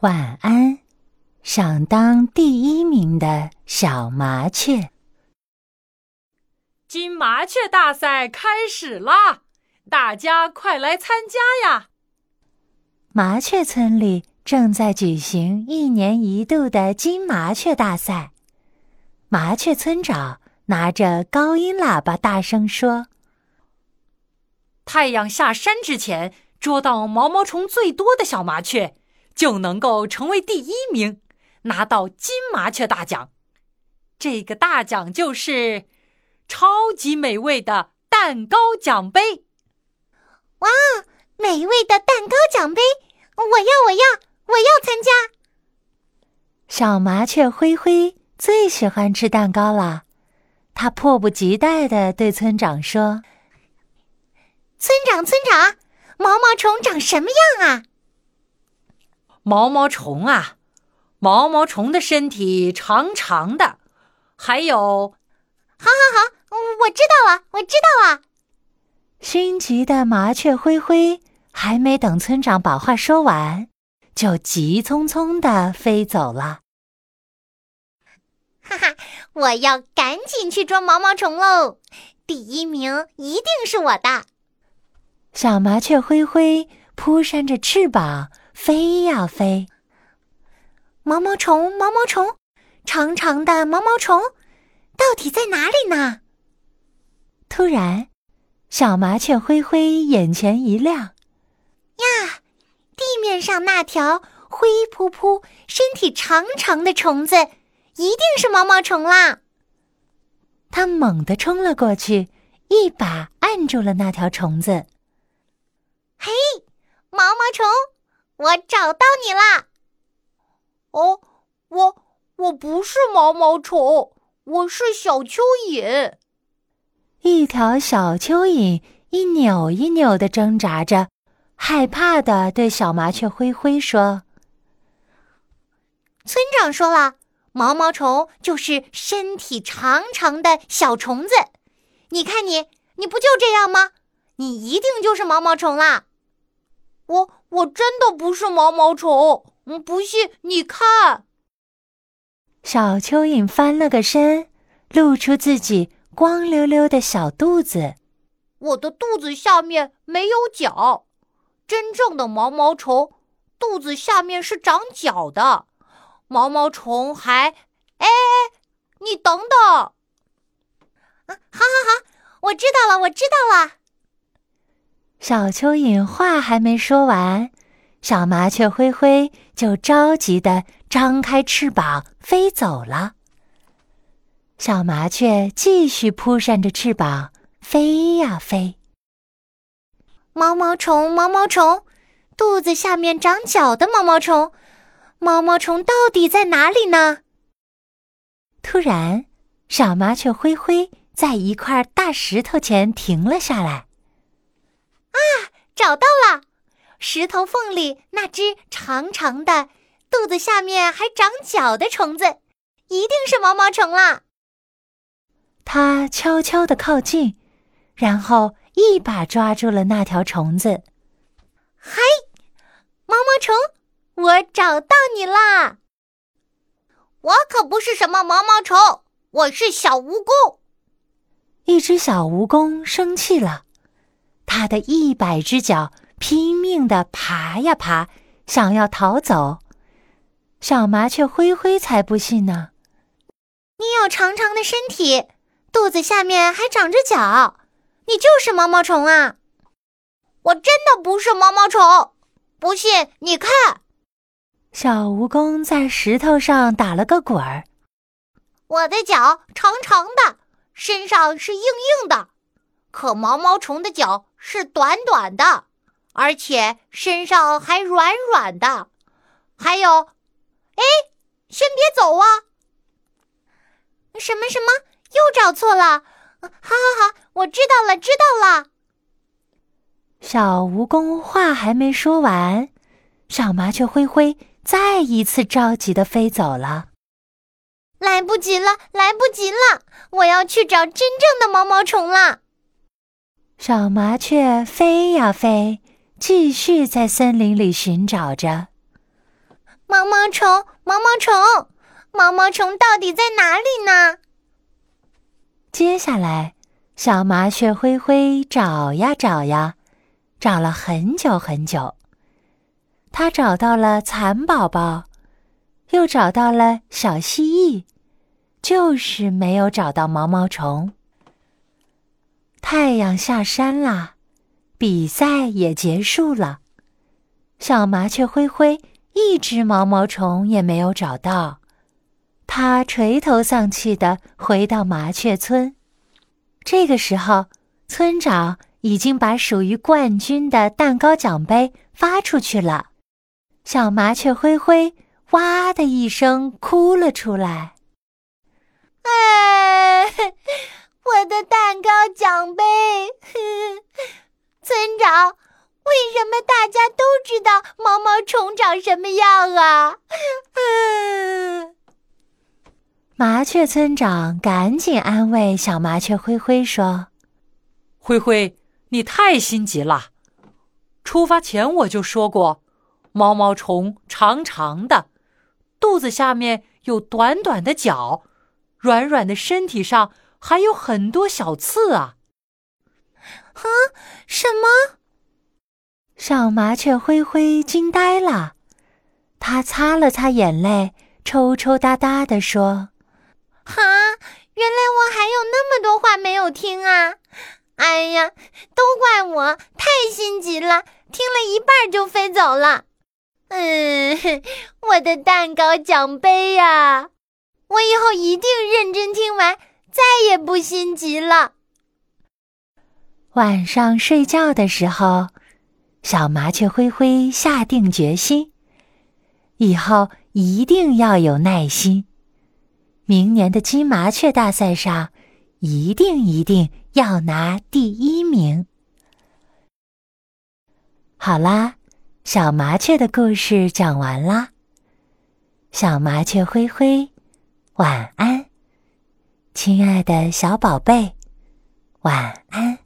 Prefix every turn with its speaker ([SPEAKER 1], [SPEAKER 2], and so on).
[SPEAKER 1] 晚安，想当第一名的小麻雀。
[SPEAKER 2] 金麻雀大赛开始啦！大家快来参加呀！
[SPEAKER 1] 麻雀村里正在举行一年一度的金麻雀大赛。麻雀村长拿着高音喇叭大声说：“
[SPEAKER 2] 太阳下山之前，捉到毛毛虫最多的小麻雀。”就能够成为第一名，拿到金麻雀大奖。这个大奖就是超级美味的蛋糕奖杯。
[SPEAKER 3] 哇，美味的蛋糕奖杯！我要，我要，我要参加！
[SPEAKER 1] 小麻雀灰灰最喜欢吃蛋糕了，它迫不及待的对村长说：“
[SPEAKER 3] 村长，村长，毛毛虫长什么样啊？”
[SPEAKER 2] 毛毛虫啊，毛毛虫的身体长长的，还有，
[SPEAKER 3] 好好好，我知道了，我知道了。
[SPEAKER 1] 心急的麻雀灰灰还没等村长把话说完，就急匆匆的飞走了。
[SPEAKER 3] 哈哈，我要赶紧去捉毛毛虫喽！第一名一定是我的。
[SPEAKER 1] 小麻雀灰灰扑扇着翅膀。飞呀飞，
[SPEAKER 3] 毛毛虫，毛毛虫，长长的毛毛虫，到底在哪里呢？
[SPEAKER 1] 突然，小麻雀灰灰眼前一亮，
[SPEAKER 3] 呀，地面上那条灰扑扑、身体长长的虫子，一定是毛毛虫啦！
[SPEAKER 1] 它猛地冲了过去，一把按住了那条虫子。
[SPEAKER 3] 嘿，毛毛虫！我找到你啦！
[SPEAKER 4] 哦，我我不是毛毛虫，我是小蚯蚓。
[SPEAKER 1] 一条小蚯蚓一扭一扭的挣扎着，害怕的对小麻雀灰灰说：“
[SPEAKER 3] 村长说了，毛毛虫就是身体长长的小虫子。你看你，你不就这样吗？你一定就是毛毛虫啦！”
[SPEAKER 4] 我我真的不是毛毛虫，不信你看。
[SPEAKER 1] 小蚯蚓翻了个身，露出自己光溜溜的小肚子。
[SPEAKER 4] 我的肚子下面没有脚，真正的毛毛虫肚子下面是长脚的。毛毛虫还……哎，你等等！啊，
[SPEAKER 3] 好好好，我知道了，我知道了。
[SPEAKER 1] 小蚯蚓话还没说完，小麻雀灰灰就着急的张开翅膀飞走了。小麻雀继续扑扇着翅膀飞呀飞。
[SPEAKER 3] 毛毛虫，毛毛虫，肚子下面长脚的毛毛虫，毛毛虫到底在哪里呢？
[SPEAKER 1] 突然，小麻雀灰灰在一块大石头前停了下来。
[SPEAKER 3] 啊，找到了！石头缝里那只长长的、肚子下面还长脚的虫子，一定是毛毛虫啦。
[SPEAKER 1] 它悄悄地靠近，然后一把抓住了那条虫子。
[SPEAKER 3] 嗨，毛毛虫，我找到你啦！
[SPEAKER 4] 我可不是什么毛毛虫，我是小蜈蚣。
[SPEAKER 1] 一只小蜈蚣生气了。它的一百只脚拼命地爬呀爬，想要逃走。小麻雀灰灰才不信呢！
[SPEAKER 3] 你有长长的身体，肚子下面还长着脚，你就是毛毛虫啊！
[SPEAKER 4] 我真的不是毛毛虫，不信你看。
[SPEAKER 1] 小蜈蚣在石头上打了个滚儿。
[SPEAKER 4] 我的脚长长的，身上是硬硬的，可毛毛虫的脚。是短短的，而且身上还软软的。还有，哎，先别走啊！
[SPEAKER 3] 什么什么？又找错了？好好好，我知道了，知道了。
[SPEAKER 1] 小蜈蚣话还没说完，小麻雀灰灰再一次着急的飞走了。
[SPEAKER 3] 来不及了，来不及了！我要去找真正的毛毛虫了。
[SPEAKER 1] 小麻雀飞呀飞，继续在森林里寻找着。
[SPEAKER 3] 毛毛虫，毛毛虫，毛毛虫到底在哪里呢？
[SPEAKER 1] 接下来，小麻雀灰灰找呀找呀，找了很久很久。它找到了蚕宝宝，又找到了小蜥蜴，就是没有找到毛毛虫。太阳下山啦，比赛也结束了。小麻雀灰灰一只毛毛虫也没有找到。它垂头丧气地回到麻雀村。这个时候，村长已经把属于冠军的蛋糕奖杯发出去了。小麻雀灰灰“哇”的一声哭了出来。
[SPEAKER 3] 哎，我的蛋糕奖杯！村长，为什么大家都知道毛毛虫长什么样啊？
[SPEAKER 1] 麻雀村长赶紧安慰小麻雀灰灰说：“
[SPEAKER 2] 灰灰，你太心急了。出发前我就说过，毛毛虫长长的，肚子下面有短短的脚，软软的身体上还有很多小刺啊。”“
[SPEAKER 3] 啊，什么？”
[SPEAKER 1] 小麻雀灰灰惊呆了，它擦了擦眼泪，抽抽搭搭地说。
[SPEAKER 3] 哈，原来我还有那么多话没有听啊！哎呀，都怪我太心急了，听了一半就飞走了。嗯，我的蛋糕奖杯呀！我以后一定认真听完，再也不心急了。
[SPEAKER 1] 晚上睡觉的时候，小麻雀灰灰下定决心，以后一定要有耐心。明年的金麻雀大赛上，一定一定要拿第一名。好啦，小麻雀的故事讲完啦。小麻雀灰灰，晚安，亲爱的小宝贝，晚安。